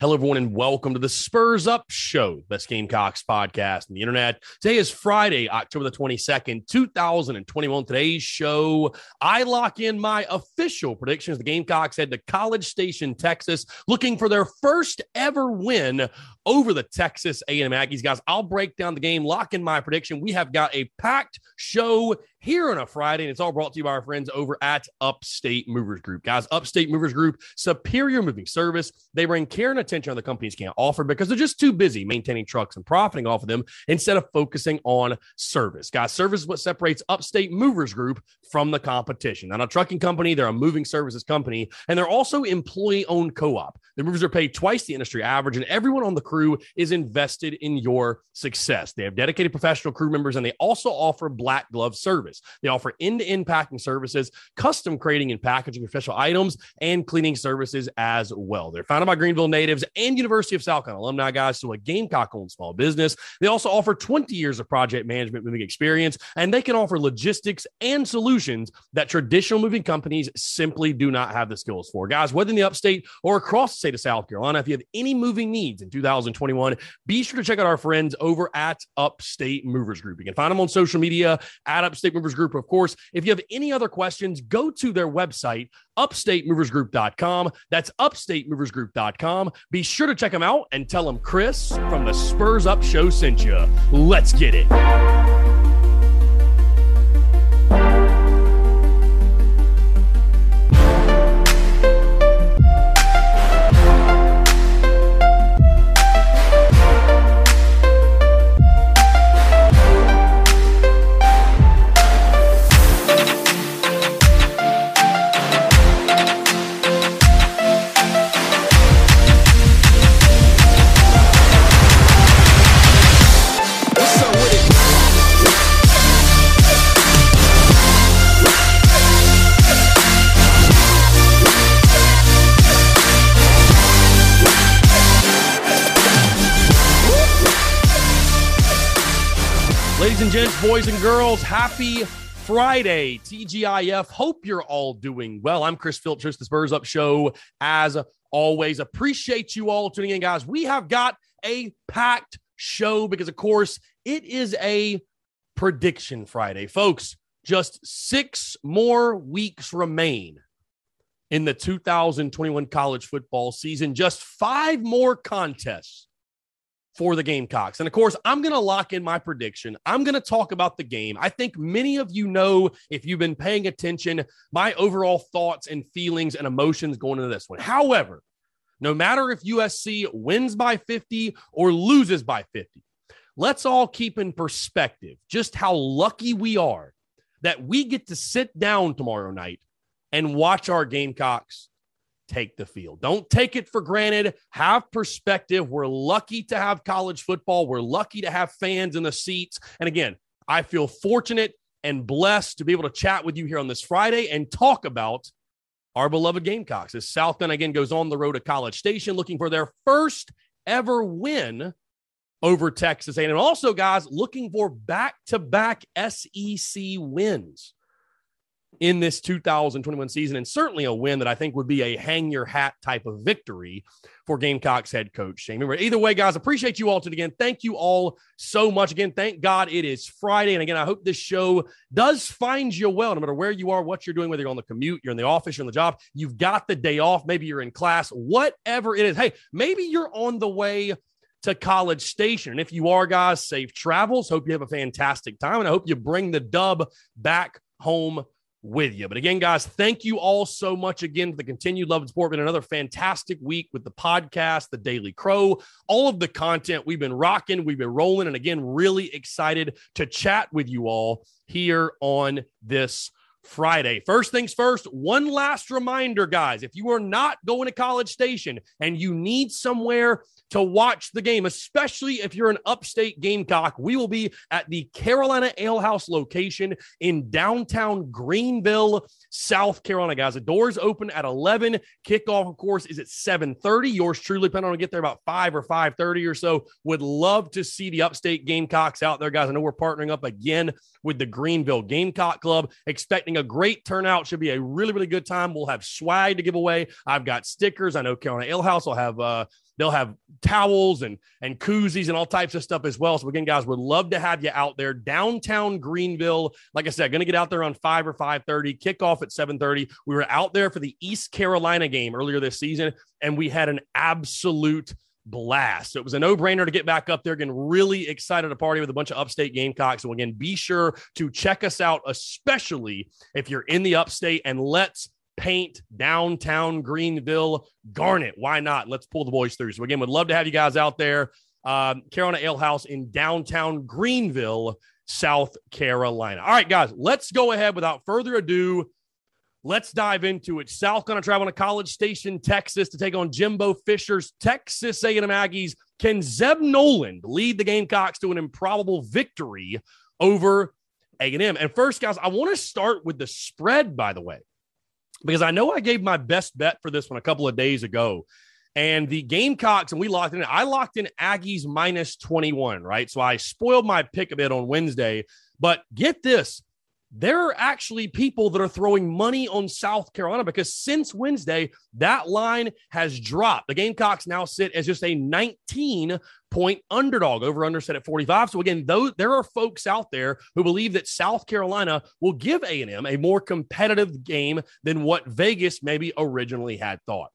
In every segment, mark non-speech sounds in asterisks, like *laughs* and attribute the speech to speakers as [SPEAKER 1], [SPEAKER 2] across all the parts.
[SPEAKER 1] Hello, everyone, and welcome to the Spurs Up Show, the best Gamecocks podcast on the internet. Today is Friday, October the 22nd, 2021. Today's show, I lock in my official predictions. The Gamecocks head to College Station, Texas, looking for their first ever win over the Texas A&M Aggies. Guys, I'll break down the game, lock in my prediction. We have got a packed show here on a Friday, and it's all brought to you by our friends over at Upstate Movers Group. Guys, Upstate Movers Group, superior moving service. They bring care and attention other companies can't offer because they're just too busy maintaining trucks and profiting off of them instead of focusing on service. Guys, service is what separates Upstate Movers Group from the competition. Not a trucking company, they're a moving services company, and they're also employee owned co op. The movers are paid twice the industry average, and everyone on the crew is invested in your success. They have dedicated professional crew members, and they also offer black glove service. They offer end to end packing services, custom crating and packaging of special items, and cleaning services as well. They're founded by Greenville natives and University of South Carolina alumni guys, so a Gamecock owned small business. They also offer 20 years of project management moving experience, and they can offer logistics and solutions that traditional moving companies simply do not have the skills for. Guys, whether in the upstate or across the state of South Carolina, if you have any moving needs in 2021, be sure to check out our friends over at Upstate Movers Group. You can find them on social media at Upstate Movers Group, of course. If you have any other questions, go to their website, upstatemoversgroup.com. That's upstatemoversgroup.com. Be sure to check them out and tell them Chris from the Spurs Up Show sent you. Let's get it. Gents, boys and girls, happy Friday, TGIF. Hope you're all doing well. I'm Chris Phillips, the Spurs Up Show. As always, appreciate you all tuning in, guys. We have got a packed show because, of course, it is a prediction Friday. Folks, just six more weeks remain in the 2021 college football season, just five more contests for the Gamecocks. And of course, I'm going to lock in my prediction. I'm going to talk about the game. I think many of you know, if you've been paying attention, my overall thoughts and feelings and emotions going into this one. However, no matter if USC wins by 50 or loses by 50, let's all keep in perspective just how lucky we are that we get to sit down tomorrow night and watch our Gamecocks take the field. Don't take it for granted. Have perspective. We're lucky to have college football. We're lucky to have fans in the seats. And again, I feel fortunate and blessed to be able to chat with you here on this Friday and talk about our beloved Gamecocks as South again goes on the road to College Station looking for their first ever win over Texas A&M. And also, guys, looking for back-to-back SEC wins. In this 2021 season, and certainly a win that I think would be a hang your hat type of victory for Gamecocks head coach Shane. Remember, either way, guys, appreciate you all to again. Thank you all so much again. Thank God it is Friday, and again, I hope this show does find you well, no matter where you are, what you're doing, whether you're on the commute, you're in the office, you're on the job, you've got the day off, maybe you're in class, whatever it is. Hey, maybe you're on the way to College Station. And if you are, guys, safe travels. Hope you have a fantastic time, and I hope you bring the dub back home with you. But again, guys, thank you all so much again for the continued love and support. Been another fantastic week with the podcast, the Daily Crow, all of the content we've been rocking, we've been rolling, and again, really excited to chat with you all here on this Friday. First things first, one last reminder, guys. If you are not going to College Station and you need somewhere to watch the game, especially if you're an upstate Gamecock. We will be at the Carolina Ale House location in downtown Greenville, South Carolina, guys. The doors open at 11. Kickoff, of course, is at 7:30. Yours truly, depending on get there about 5 or 5:30 or so. Would love to see the upstate Gamecocks out there, guys. I know we're partnering up again with the Greenville Gamecock Club. Expecting a great turnout. Should be a really, really good time. We'll have swag to give away. I've got stickers. I know Carolina Ale House will have uh They'll have towels and and koozies and all types of stuff as well. So again, guys, would love to have you out there downtown Greenville. Like I said, going to get out there on five or five thirty. Kickoff at seven thirty. We were out there for the East Carolina game earlier this season, and we had an absolute blast. So it was a no brainer to get back up there. Again, really excited to party with a bunch of upstate Gamecocks. So again, be sure to check us out, especially if you're in the upstate, and let's paint downtown Greenville Garnet. Why not? Let's pull the boys through. So, again, would love to have you guys out there. Um, Carolina Ale House in downtown Greenville, South Carolina. All right, guys, let's go ahead without further ado. Let's dive into it. South going to travel to College Station, Texas to take on Jimbo Fisher's Texas A&M Aggies. Can Zeb Noland lead the Gamecocks to an improbable victory over A&M? And first, guys, I want to start with the spread, by the way because I know I gave my best bet for this one a couple of days ago. And the Gamecocks, and we locked in. I locked in Aggies minus 21, right? So I spoiled my pick a bit on Wednesday. But get this there are actually people that are throwing money on South Carolina because since Wednesday, that line has dropped. The Gamecocks now sit as just a 19 point underdog over under set at 45. So again, though there are folks out there who believe that South Carolina will give A&M a more competitive game than what Vegas maybe originally had thought.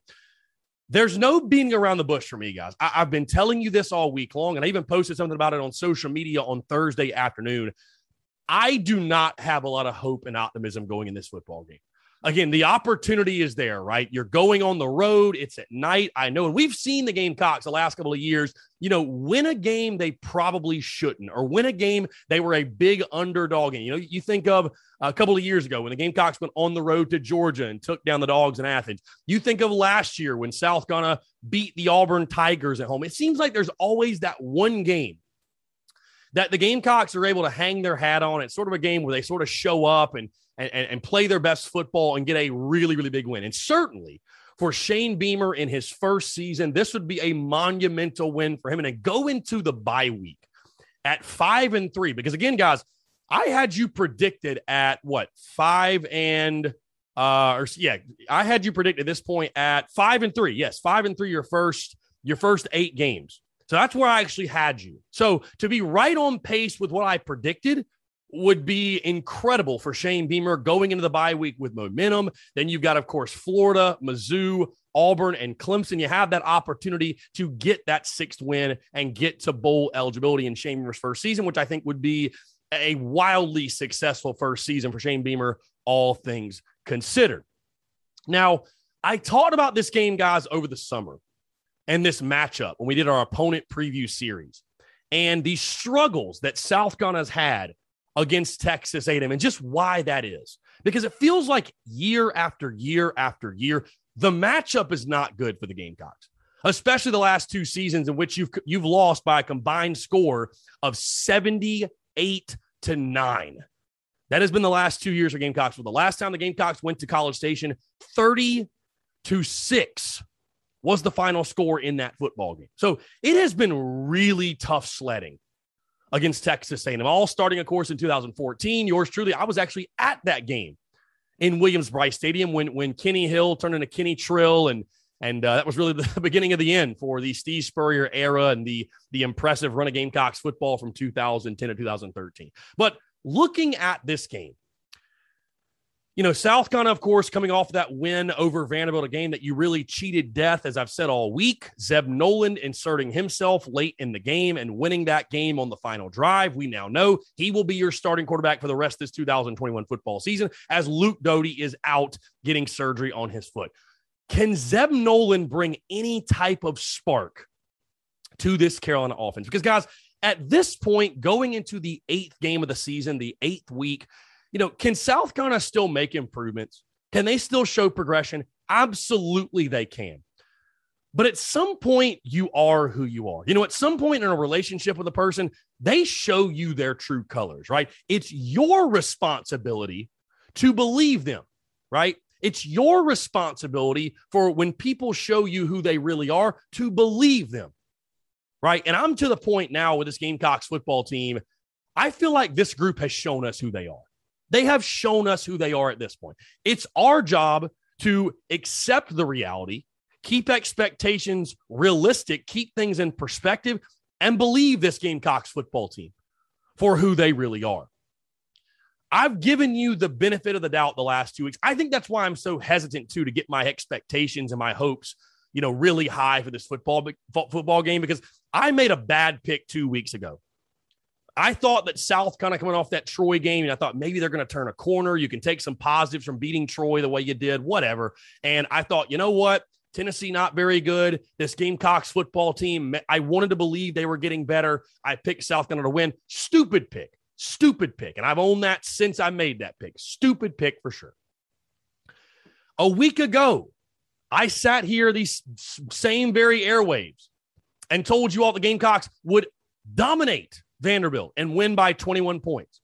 [SPEAKER 1] There's no beating around the bush for me, guys. I- have been telling you this all week long, and I even posted something about it on social media on Thursday afternoon. I do not have a lot of hope and optimism going in this football game. Again, the opportunity is there, right? You're going on the road. It's at night. I know. And we've seen the Gamecocks the last couple of years, you know, win a game they probably shouldn't, or win a game they were a big underdog in. You know, you think of a couple of years ago when the Gamecocks went on the road to Georgia and took down the dogs in Athens. You think of last year when South Carolina beat the Auburn Tigers at home. It seems like there's always that one game that the Gamecocks are able to hang their hat on. It's sort of a game where they sort of show up and, and, and play their best football and get a really, really big win. And certainly for Shane Beamer in his first season, this would be a monumental win for him. And then go into the bye week at five and three. Because again, guys, I had you predicted at what five and uh or yeah, I had you predicted at this point at five and three. Yes, five and three, your first, your first eight games. So that's where I actually had you. So to be right on pace with what I predicted would be incredible for Shane Beamer going into the bye week with momentum. Then you've got, of course, Florida, Mizzou, Auburn, and Clemson. You have that opportunity to get that sixth win and get to bowl eligibility in Shane Beamer's first season, which I think would be a wildly successful first season for Shane Beamer, all things considered. Now, I talked about this game, guys, over the summer and this matchup when we did our opponent preview series and the struggles that South Carolina's had against Texas A&M and just why that is. Because it feels like year after year after year, the matchup is not good for the Gamecocks, especially the last two seasons in which you've you've lost by a combined score of 78 to 9. That has been the last two years for Gamecocks. Well, the last time the Gamecocks went to College Station, 30 to 6 was the final score in that football game. So it has been really tough sledding against Texas A&M. All starting, of course, in 2014. Yours truly, I was actually at that game in Williams-Brice Stadium when when Kenny Hill turned into Kenny Trill and and uh, that was really *laughs* the beginning of the end for the Steve Spurrier era and the the impressive run of Gamecocks football from 2010 to 2013. But looking at this game, you know, South Carolina, of course, coming off that win over Vanderbilt, a game that you really cheated death, as I've said all week. Zeb Noland inserting himself late in the game and winning that game on the final drive. We now know he will be your starting quarterback for the rest of this 2021 football season, as Luke Doty is out getting surgery on his foot. Can Zeb Noland bring any type of spark to this Carolina offense? Because, guys, at this point, going into the eighth game of the season, the eighth week, you know, can South Carolina still make improvements? Can they still show progression? Absolutely, they can. But at some point, you are who you are. You know, at some point in a relationship with a person, they show you their true colors, right? It's your responsibility to believe them, right? It's your responsibility for when people show you who they really are to believe them, right? And I'm to the point now with this Gamecocks football team. I feel like this group has shown us who they are. They have shown us who they are at this point. It's our job to accept the reality, keep expectations realistic, keep things in perspective, and believe this Gamecocks football team for who they really are. I've given you the benefit of the doubt the last two weeks. I think that's why I'm so hesitant too to get my expectations and my hopes, you know, really high for this football football game because I made a bad pick two weeks ago. I thought that South kind of coming off that Troy game, and I thought maybe they're going to turn a corner. You can take some positives from beating Troy the way you did, whatever. And I thought, you know what? Tennessee not very good. This Gamecocks football team, I wanted to believe they were getting better. I picked South Carolina to win. Stupid pick. Stupid pick. And I've owned that since I made that pick. Stupid pick for sure. A week ago, I sat here, these same very airwaves, and told you all the Gamecocks would dominate Vanderbilt and win by 21 points.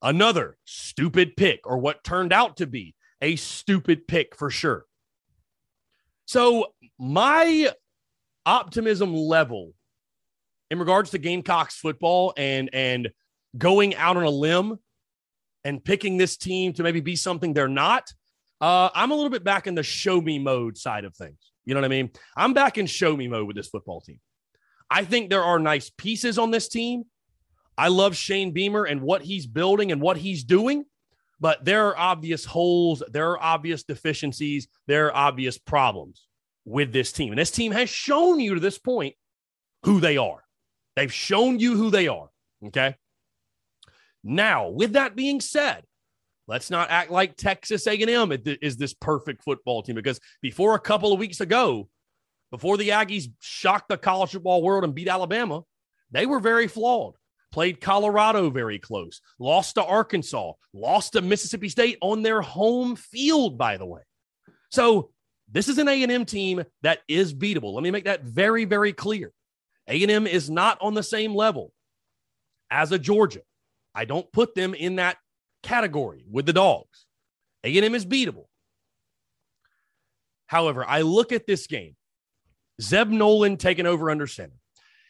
[SPEAKER 1] Another stupid pick, or what turned out to be a stupid pick for sure. So, my optimism level in regards to Gamecocks football and and going out on a limb and picking this team to maybe be something they're not, uh, I'm a little bit back in the show me mode side of things. You know what I mean? I'm back in show me mode with this football team. I think there are nice pieces on this team. I love Shane Beamer and what he's building and what he's doing, but there are obvious holes, there are obvious deficiencies, there are obvious problems with this team. And this team has shown you to this point who they are. They've shown you who they are. Okay. Now, with that being said, let's not act like Texas A&M is this perfect football team because before a couple of weeks ago, before the Aggies shocked the college football world and beat Alabama, they were very flawed played Colorado very close, lost to Arkansas, lost to Mississippi State on their home field, by the way. So this is an A&M team that is beatable. Let me make that very, very clear. A&M is not on the same level as a Georgia. I don't put them in that category with the dogs. A&M is beatable. However, I look at this game. Zeb Noland taking over under center.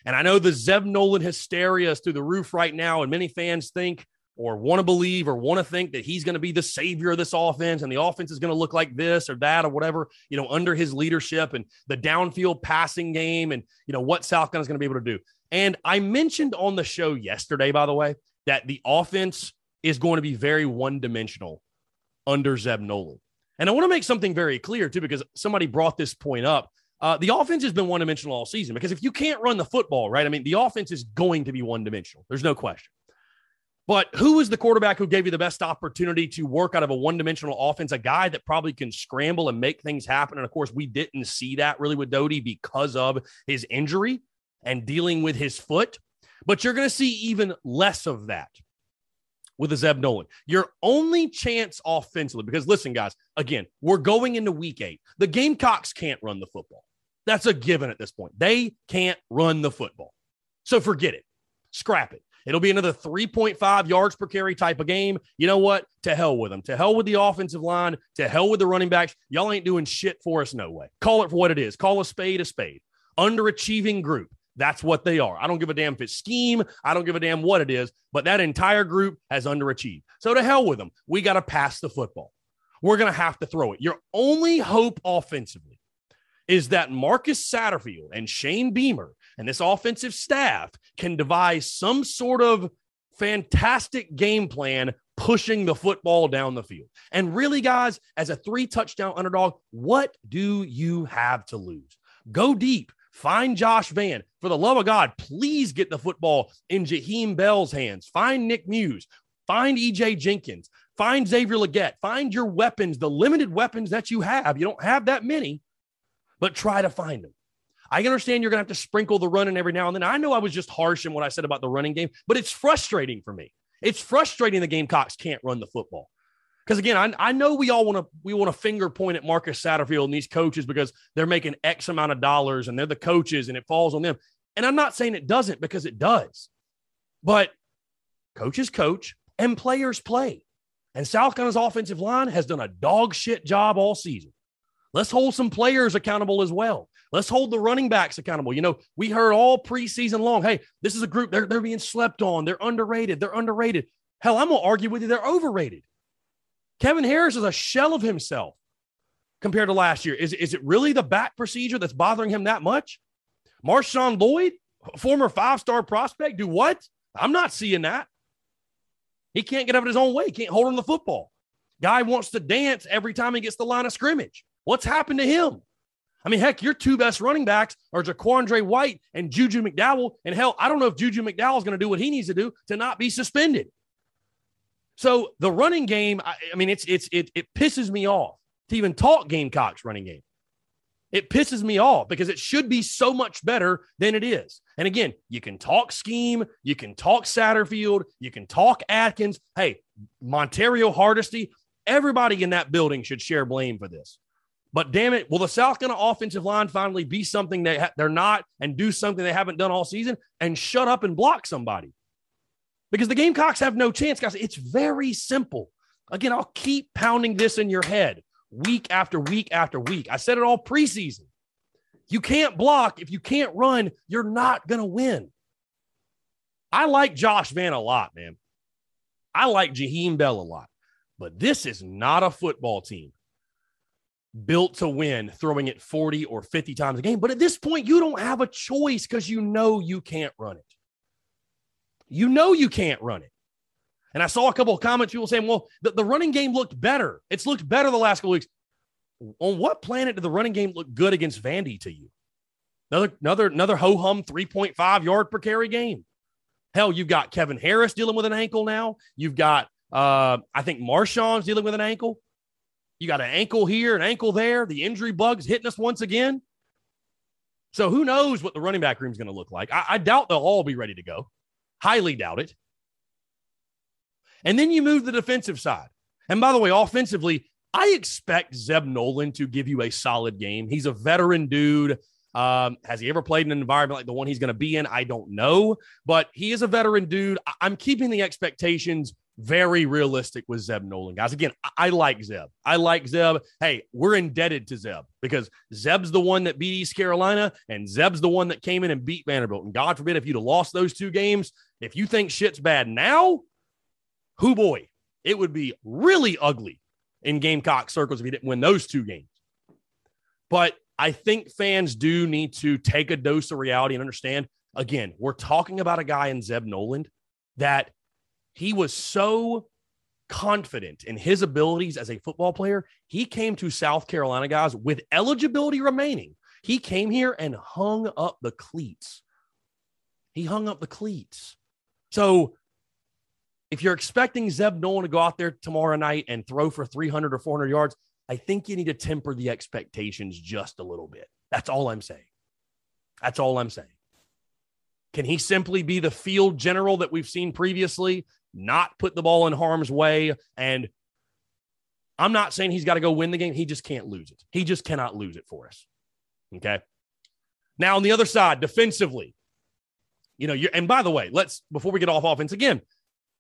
[SPEAKER 1] And I know the Zeb Noland hysteria is through the roof right now, and many fans think or want to believe or want to think that he's going to be the savior of this offense and the offense is going to look like this or that or whatever, you know, under his leadership and the downfield passing game and, you know, what South Carolina is going to be able to do. And I mentioned on the show yesterday, by the way, that the offense is going to be very one dimensional under Zeb Noland. And I want to make something very clear, too, because somebody brought this point up. Uh, the offense has been one dimensional all season because if you can't run the football, right? I mean, the offense is going to be one dimensional. There's no question. But who is the quarterback who gave you the best opportunity to work out of a one dimensional offense? A guy that probably can scramble and make things happen. And of course, we didn't see that really with Doty because of his injury and dealing with his foot. But you're going to see even less of that with a Zeb Noland. Your only chance offensively, because listen, guys, again, we're going into week eight. The Gamecocks can't run the football. That's a given at this point. They can't run the football. So forget it. Scrap it. It'll be another 3.5 yards per carry type of game. You know what? To hell with them. To hell with the offensive line. To hell with the running backs. Y'all ain't doing shit for us, no way. Call it for what it is. Call a spade a spade. Underachieving group. That's what they are. I don't give a damn if it's scheme. I don't give a damn what it is, but that entire group has underachieved. So to hell with them. We got to pass the football. we're going to have to throw it. Your only hope offensively is that Marcus Satterfield and Shane Beamer and this offensive staff can devise some sort of fantastic game plan pushing the football down the field. And really, guys, as a three touchdown underdog, what do you have to lose? Go deep. Find Josh Vann. For the love of God, please get the football in Jaheim Bell's hands. Find Nick Muse. Find EJ Jenkins. Find Xavier Legette. Find your weapons, the limited weapons that you have. You don't have that many, but try to find them. I understand you're going to have to sprinkle the running every now and then. I know I was just harsh in what I said about the running game, but it's frustrating for me. It's frustrating the Gamecocks can't run the football. Because again, I, I know we all want to we want to finger point at Marcus Satterfield and these coaches because they're making X amount of dollars and they're the coaches and it falls on them. And I'm not saying it doesn't because it does. But coaches coach and players play. And South Carolina's offensive line has done a dog shit job all season. Let's hold some players accountable as well. Let's hold the running backs accountable. You know, we heard all preseason long, hey, this is a group, they're, they're being slept on. They're underrated. They're underrated. Hell, I'm going to argue with you, they're overrated. Kevin Harris is a shell of himself compared to last year. Is, is it really the back procedure that's bothering him that much? Marshawn Lloyd, former five star prospect, do what? I'm not seeing that. He can't get out of his own way. He can't hold on the football. Guy wants to dance every time he gets the line of scrimmage. What's happened to him? I mean, heck, your two best running backs are ZaQuandre White and Juju McDowell. And hell, I don't know if Juju McDowell is going to do what he needs to do to not be suspended. So the running game, I, I mean, it's it's it it pisses me off to even talk Gamecocks running game. It pisses me off because it should be so much better than it is. And again, you can talk scheme, you can talk Satterfield, you can talk Adkins. Hey, Montario Hardesty, everybody in that building should share blame for this. But damn it, will the South Carolina offensive line finally be something they ha- they're not and do something they haven't done all season and shut up and block somebody? Because the Gamecocks have no chance, guys. It's very simple. Again, I'll keep pounding this in your head week after week after week. I said it all preseason. You can't block. If you can't run, you're not going to win. I like Josh Vann a lot, man. I like Jaheim Bell a lot, but this is not a football team built to win throwing it 40 or 50 times a game. But at this point, you don't have a choice because you know you can't run it. You know you can't run it. And I saw a couple of comments, people saying, well, the, the running game looked better. It's looked better the last couple weeks. On what planet did the running game look good against Vandy to you? Another, another, another ho hum 3.5 yard per carry game. Hell, you've got Kevin Harris dealing with an ankle now. You've got, uh, I think Marshawn's dealing with an ankle. You got an ankle here, an ankle there. The injury bug's hitting us once again. So who knows what the running back room is going to look like? I, I doubt they'll all be ready to go. Highly doubt it. And then you move the defensive side. And by the way, offensively, I expect Zeb Noland to give you a solid game. He's a veteran dude. Um, has he ever played in an environment like the one he's going to be in? I don't know, but he is a veteran dude. I- I'm keeping the expectations very realistic with Zeb Noland, guys. Again, I, like Zeb. I like Zeb. Hey, we're indebted to Zeb because Zeb's the one that beat East Carolina and Zeb's the one that came in and beat Vanderbilt. And God forbid if you'd have lost those two games, if you think shit's bad now, who boy, it would be really ugly in Gamecock circles if you didn't win those two games. But I think fans do need to take a dose of reality and understand again, we're talking about a guy in Zeb Noland that he was so confident in his abilities as a football player. He came to South Carolina, guys, with eligibility remaining. He came here and hung up the cleats. He hung up the cleats. So if you're expecting Zeb Noland to go out there tomorrow night and throw for 300 or 400 yards, I think you need to temper the expectations just a little bit. That's all I'm saying. That's all I'm saying. Can he simply be the field general that we've seen previously, not put the ball in harm's way? And I'm not saying he's got to go win the game. He just can't lose it. He just cannot lose it for us. Okay. Now, on the other side, defensively, you know, you and by the way, let's before we get off offense again,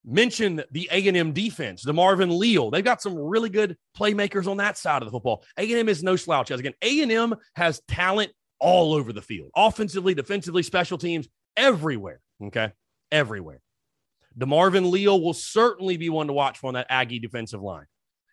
[SPEAKER 1] mention the A&M defense, DeMarvin Leal. They've got some really good playmakers on that side of the football. A&M is no slouch. As again, A&M has talent all over the field, offensively, defensively, special teams, everywhere. Okay, everywhere. DeMarvin Leal will certainly be one to watch on that Aggie defensive line.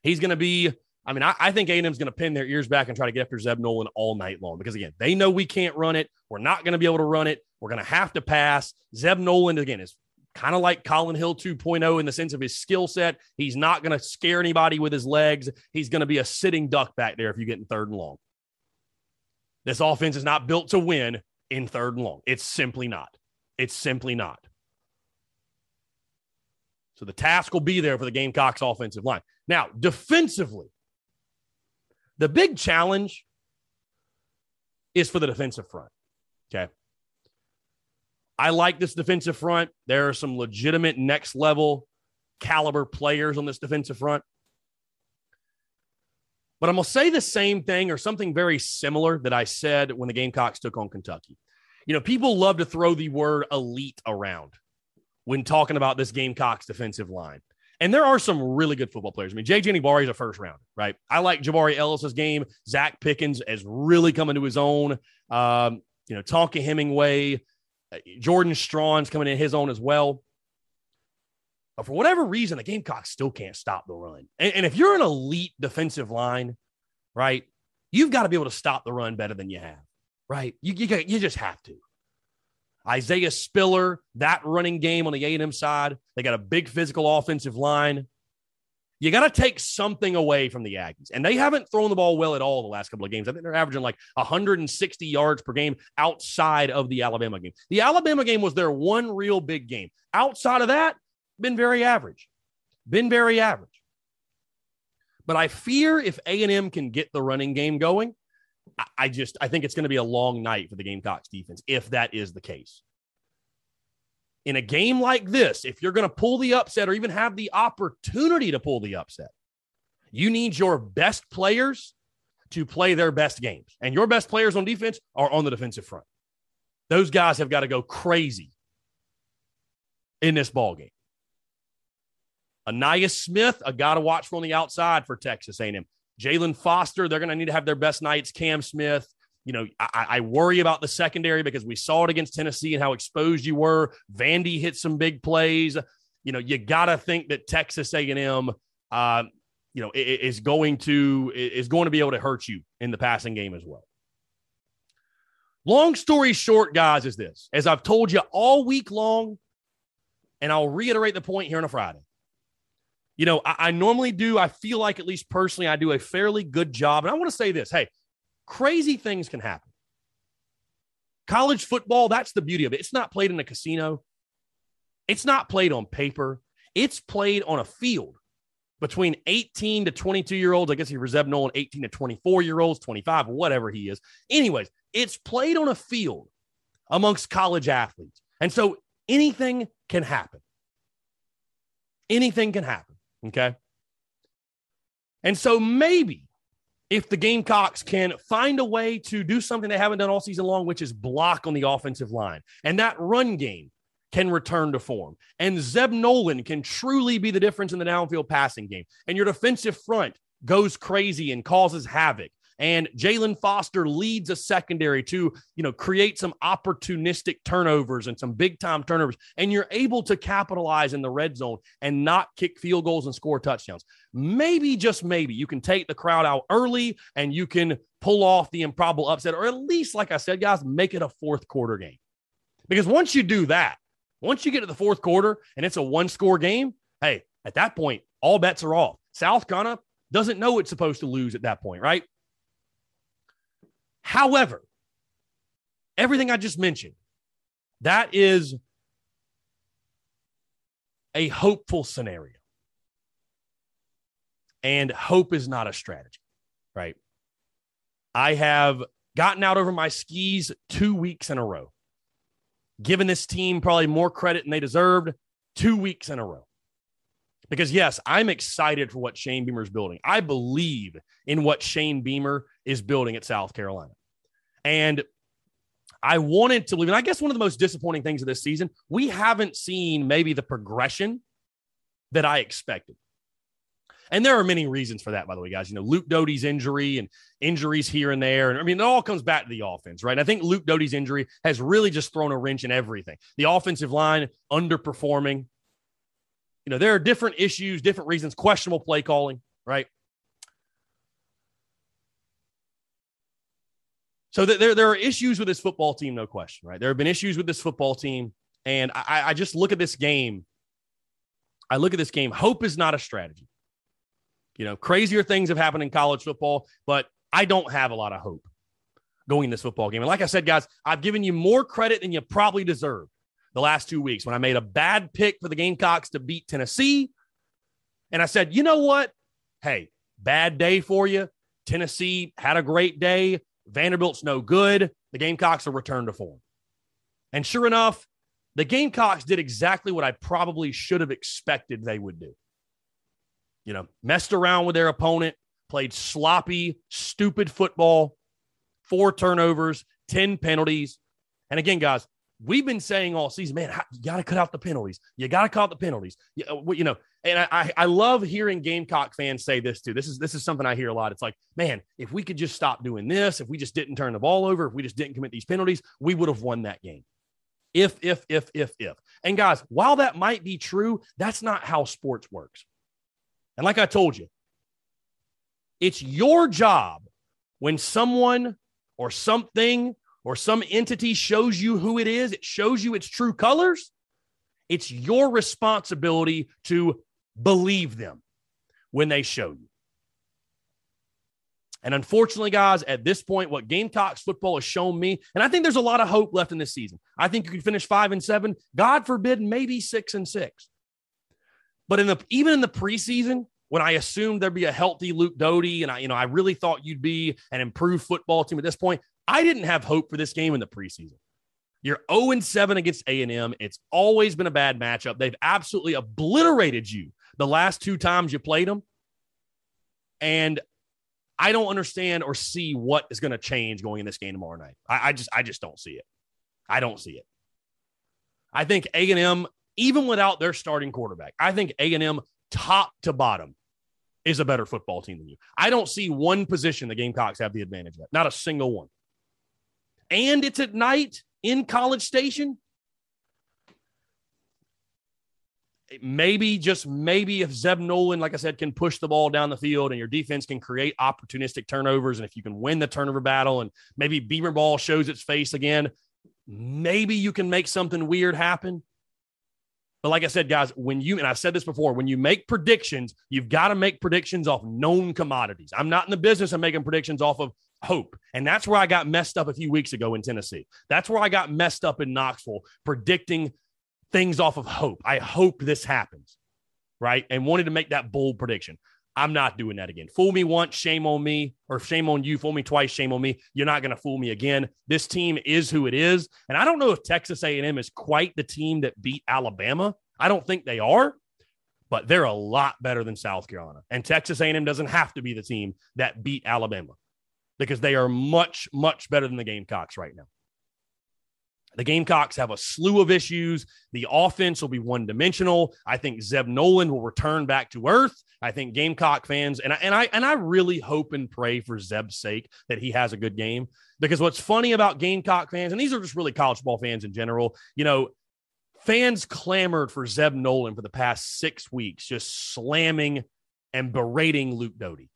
[SPEAKER 1] He's going to be I mean, I, I think A&M's going to pin their ears back and try to get after Zeb Noland all night long because, again, they know we can't run it. We're not going to be able to run it. We're going to have to pass. Zeb Noland, again, is kind of like Collin Hill 2.0 in the sense of his skill set. He's not going to scare anybody with his legs. He's going to be a sitting duck back there if you get in third and long. This offense is not built to win in third and long. It's simply not. It's simply not. So the task will be there for the Gamecocks offensive line. Now, defensively, the big challenge is for the defensive front. Okay. I like this defensive front. There are some legitimate next level caliber players on this defensive front. But I'm going to say the same thing or something very similar that I said when the Gamecocks took on Kentucky. You know, people love to throw the word elite around when talking about this Gamecocks defensive line. And there are some really good football players. I mean, JJ Enagbare is a first rounder, right? I like Jabari Ellis's game. Zacch Pickens is really coming to his own. Um, you know, Tonka Hemingway, uh, Jordan Strachan's coming in his own as well. But for whatever reason, the Gamecocks still can't stop the run. And, and if you're an elite defensive line, right, you've got to be able to stop the run better than you have, right? You, you, you just have to. Isaiah Spiller, that running game on the A&M side, they got a big physical offensive line. You got to take something away from the Aggies. And they haven't thrown the ball well at all the last couple of games. I think they're averaging like 160 yards per game outside of the Alabama game. The Alabama game was their one real big game. Outside of that, been very average. Been very average. But I fear if A&M can get the running game going, I just I think it's going to be a long night for the Gamecocks defense if that is the case. In a game like this, if you're going to pull the upset or even have the opportunity to pull the upset, you need your best players to play their best games. And your best players on defense are on the defensive front. Those guys have got to go crazy in this ball game. Ainias Smith, a guy to watch for on the outside for Texas A&M. Jaylan Foster, they're going to need to have their best nights. Cam Smith, you know, I, I, worry about the secondary because we saw it against Tennessee and how exposed you were. Vandy hit some big plays. You know, you got to think that Texas A&M, uh, you know, is going to is going to be able to hurt you in the passing game as well. Long story short, guys, is this: as I've told you all week long, and I'll reiterate the point here on a Friday you know, I, I, normally do, I feel like, at least personally, I do a fairly good job. And I want to say this hey, crazy things can happen. College football, that's the beauty of it. It's not played in a casino, it's not played on paper, it's played on a field between 18 to 22 year olds. I guess he for Zeb Noland, 18 to 24 year olds, 25, whatever he is. Anyways, it's played on a field amongst college athletes. And so anything can happen. Anything can happen. Okay. And so maybe if the Gamecocks can find a way to do something they haven't done all season long, which is block on the offensive line, and that run game can return to form, and Zeb Noland can truly be the difference in the downfield passing game, and your defensive front goes crazy and causes havoc, and Jaylan Foster leads a secondary to, you know, create some opportunistic turnovers and some big time turnovers. And you're able to capitalize in the red zone and not kick field goals and score touchdowns. Maybe, just maybe, you can take the crowd out early and you can pull off the improbable upset, or at least, like I said, guys, make it a fourth quarter game. Because once you do that, once you get to the fourth quarter and it's a one score game, hey, at that point, all bets are off. South Carolina doesn't know it's supposed to lose at that point, right? However, everything I just mentioned, that is a hopeful scenario. And hope is not a strategy, right? I have gotten out over my skis two weeks in a row, given this team probably more credit than they deserved two weeks in a row. Because, yes, I'm excited for what Shane Beamer is building. I believe in what Shane Beamer is building at South Carolina. And I wanted to believe, and I guess one of the most disappointing things of this season, we haven't seen maybe the progression that I expected. And there are many reasons for that, by the way, guys. You know, Luke Doty's injury and injuries here and there. And I mean, it all comes back to the offense, right? And I think Luke Doty's injury has really just thrown a wrench in everything. The offensive line underperforming you know, there are different issues, different reasons, questionable play calling, right? So th- there, there are issues with this football team, no question, right? There have been issues with this football team. And I, I just look at this game. I look at this game. Hope is not a strategy. You know, crazier things have happened in college football, but I don't have a lot of hope going this football game. And like I said, guys, I've given you more credit than you probably deserve the last two weeks when I made a bad pick for the Gamecocks to beat Tennessee. And I said, you know what? Hey, bad day for you. Tennessee had a great day. Vanderbilt's no good. The Gamecocks are returned to form. And sure enough, the Gamecocks did exactly what I probably should have expected they would do. You know, messed around with their opponent, played sloppy, stupid football, four turnovers, 10 penalties. And again, guys, we've been saying all season, man, you got to cut out the penalties. You got to cut out the penalties. You, uh, you know, and I, I love hearing Gamecock fans say this too. This is this is something I hear a lot. It's like, man, if we could just stop doing this, if we just didn't turn the ball over, if we just didn't commit these penalties, we would have won that game. If, if, if, if, if. And guys, while that might be true, that's not how sports works. And like I told you, it's your job when someone or something or some entity shows you who it is, it shows you its true colors. It's your responsibility to believe them when they show you. And unfortunately, guys, at this point, what Gamecocks football has shown me, and I think there's a lot of hope left in this season. I think you can finish five and seven, God forbid, maybe six and six. But in the even in the preseason, when I assumed there'd be a healthy Luke Doty, and I, you know, I really thought you'd be an improved football team at this point. I didn't have hope for this game in the preseason. You're 0 and 7 against A&M. It's always been a bad matchup. They've absolutely obliterated you the last two times you played them. And I don't understand or see what is going to change going in this game tomorrow night. I, I just I just don't see it. I don't see it. I think A&M, even without their starting quarterback, I think A&M top to bottom is a better football team than you. I don't see one position the Gamecocks have the advantage at. Not a single one. And it's at night in College Station. Maybe, just maybe, if Zeb Noland, like I said, can push the ball down the field and your defense can create opportunistic turnovers, and if you can win the turnover battle and maybe Beamer ball shows its face again, maybe you can make something weird happen. But like I said, guys, when you, and I've said this before, when you make predictions, you've got to make predictions off known commodities. I'm not in the business of making predictions off of hope. And that's where I got messed up a few weeks ago in Tennessee. That's where I got messed up in Knoxville, predicting things off of hope. I hope this happens, right? And wanted to make that bold prediction. I'm not doing that again. Fool me once, shame on me, or shame on you. Fool me twice, shame on me. You're not going to fool me again. This team is who it is, and I don't know if Texas A&M is quite the team that beat Alabama. I don't think they are, but they're a lot better than South Carolina. And Texas A&M doesn't have to be the team that beat Alabama because they are much, much better than the Gamecocks right now. The Gamecocks have a slew of issues. The offense will be one dimensional. I think Zeb Noland will return back to earth. I think Gamecock fans and I, and I and I really hope and pray for Zeb's sake that he has a good game because what's funny about Gamecock fans and these are just really college ball fans in general, you know, fans clamored for Zeb Noland for the past 6 weeks just slamming and berating Luke Doty.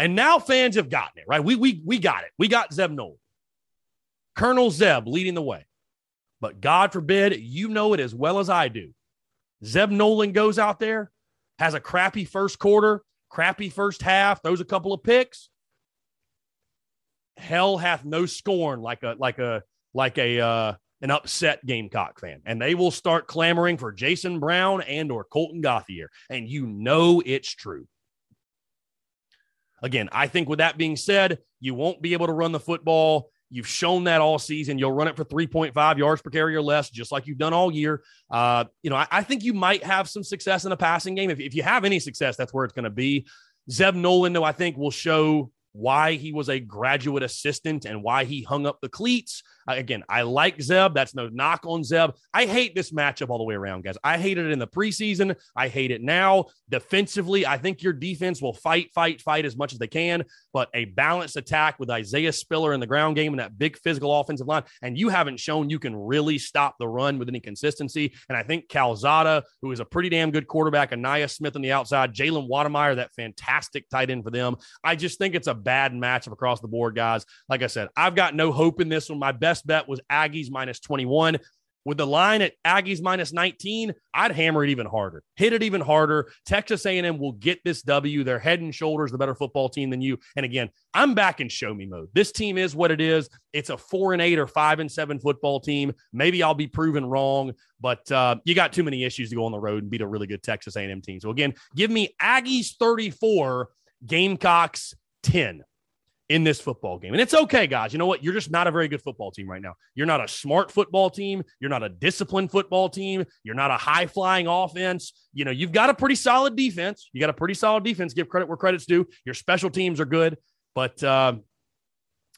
[SPEAKER 1] And now fans have gotten it, right? We we we got it. We got Zeb Noland. Colonel Zeb leading the way. But God forbid, you know it as well as I do. Zeb Noland goes out there, has a crappy first quarter, crappy first half, throws a couple of picks. Hell hath no scorn like a like a like a uh, an upset Gamecock fan, and they will start clamoring for Jason Brown and or Colten Gauthier, and you know it's true. Again, I think with that being said, you won't be able to run the football. You've shown that all season. You'll run it for 3.5 yards per carry or less, just like you've done all year. Uh, you know, I, I, think you might have some success in a passing game. If, if you have any success, that's where it's going to be. Zeb Noland, though, I think will show why he was a graduate assistant and why he hung up the cleats. Again, I like Zeb. That's no knock on Zeb. I hate this matchup all the way around, guys. I hated it in the preseason. I hate it now. Defensively, I think your defense will fight, fight, fight as much as they can, but a balanced attack with Isaiah Spiller in the ground game and that big physical offensive line. And you haven't shown you can really stop the run with any consistency. And I think Calzada, who is a pretty damn good quarterback, Ainias Smith on the outside, Jalen Wydermyer, that fantastic tight end for them. I just think it's a bad matchup across the board, guys. Like I said, I've got no hope in this one. My best bet was Aggies minus 21. With the line at Aggies minus 19, I'd hammer it even harder. Hit it even harder. Texas A&M will get this W. They're head and shoulders the better football team than you. And again, I'm back in show me mode. This team is what it is. It's a 4 and 8 or 5 and 7 football team. Maybe I'll be proven wrong, but uh, you got too many issues to go on the road and beat a really good Texas A&M team. So again, give me Aggies 34, Gamecocks 10 in this football game. And it's okay, guys. You know what? You're just not a very good football team right now. You're not a smart football team. You're not a disciplined football team. You're not a high flying offense. You know, you've got a pretty solid defense. You got a pretty solid defense. Give credit where credit's due. Your special teams are good, but uh,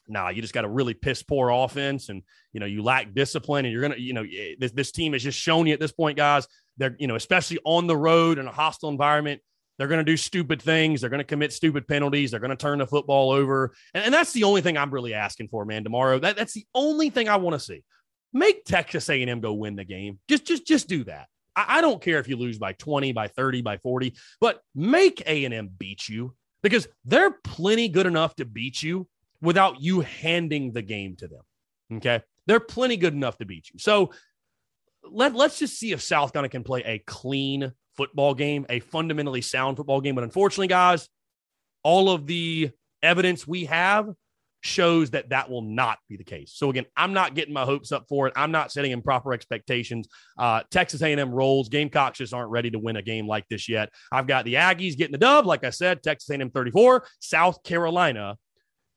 [SPEAKER 1] nah, you just got a really piss poor offense, and you know you lack discipline, and you're gonna, you know, this this team has just shown you at this point, guys. They're you know, especially on the road in a hostile environment, they're going to do stupid things. They're going to commit stupid penalties. They're going to turn the football over. And, and, that's the only thing I'm really asking for, man, tomorrow. That, that's the only thing I want to see. Make Texas A&M go win the game. Just, just, just do that. I, I don't care if you lose by 20, by 30, by 40, but make A&M beat you because they're plenty good enough to beat you without you handing the game to them. Okay. They're plenty good enough to beat you. So let, let's just see if South Carolina can play a clean football game, a fundamentally sound football game. But unfortunately, guys, all of the evidence we have shows that that will not be the case. So again, I'm not getting my hopes up for it. I'm not setting improper expectations. Uh, Texas A&M rolls. Gamecocks just aren't ready to win a game like this yet. I've got the Aggies getting the dub. Like I said, Texas A&M 34, South Carolina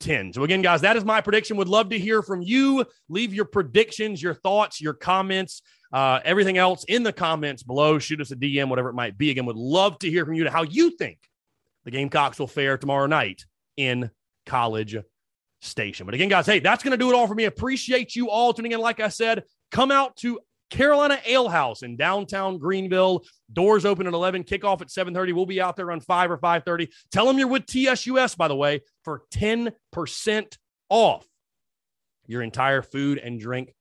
[SPEAKER 1] 10. So again, guys, that is my prediction. Would love to hear from you. Leave your predictions, your thoughts, your comments. Uh, everything else in the comments below. Shoot us a DM, whatever it might be. Again, would love to hear from you to how you think the Gamecocks will fare tomorrow night in College Station. But again, guys, hey, that's going to do it all for me. Appreciate you all tuning in. Like I said, come out to Carolina Ale House in downtown Greenville. Doors open at 11, kickoff at 7:30. We'll be out there on 5 or 5:30. Tell them you're with TSUS, by the way, for 10% off your entire food and drink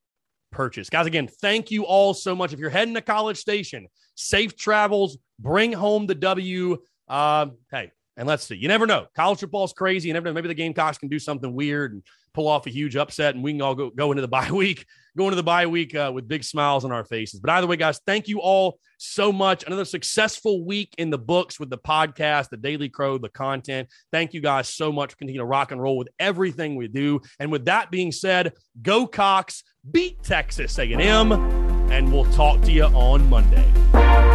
[SPEAKER 1] purchase. Guys, again, thank you all so much. If you're heading to College Station, safe travels, bring home the W. Uh, hey, and let's see. You never know. College football is crazy. You never know. Maybe the Gamecocks can do something weird and pull off a huge upset, and we can all go, go into the bye *laughs* week, go to the bye week uh, with big smiles on our faces. But either way, guys, thank you all so much. Another successful week in the books with the podcast, the Daily Crow, the content. Thank you guys so much for continuing to rock and roll with everything we do. And with that being said, go Cocks, beat Texas A&M, and we'll talk to you on Monday.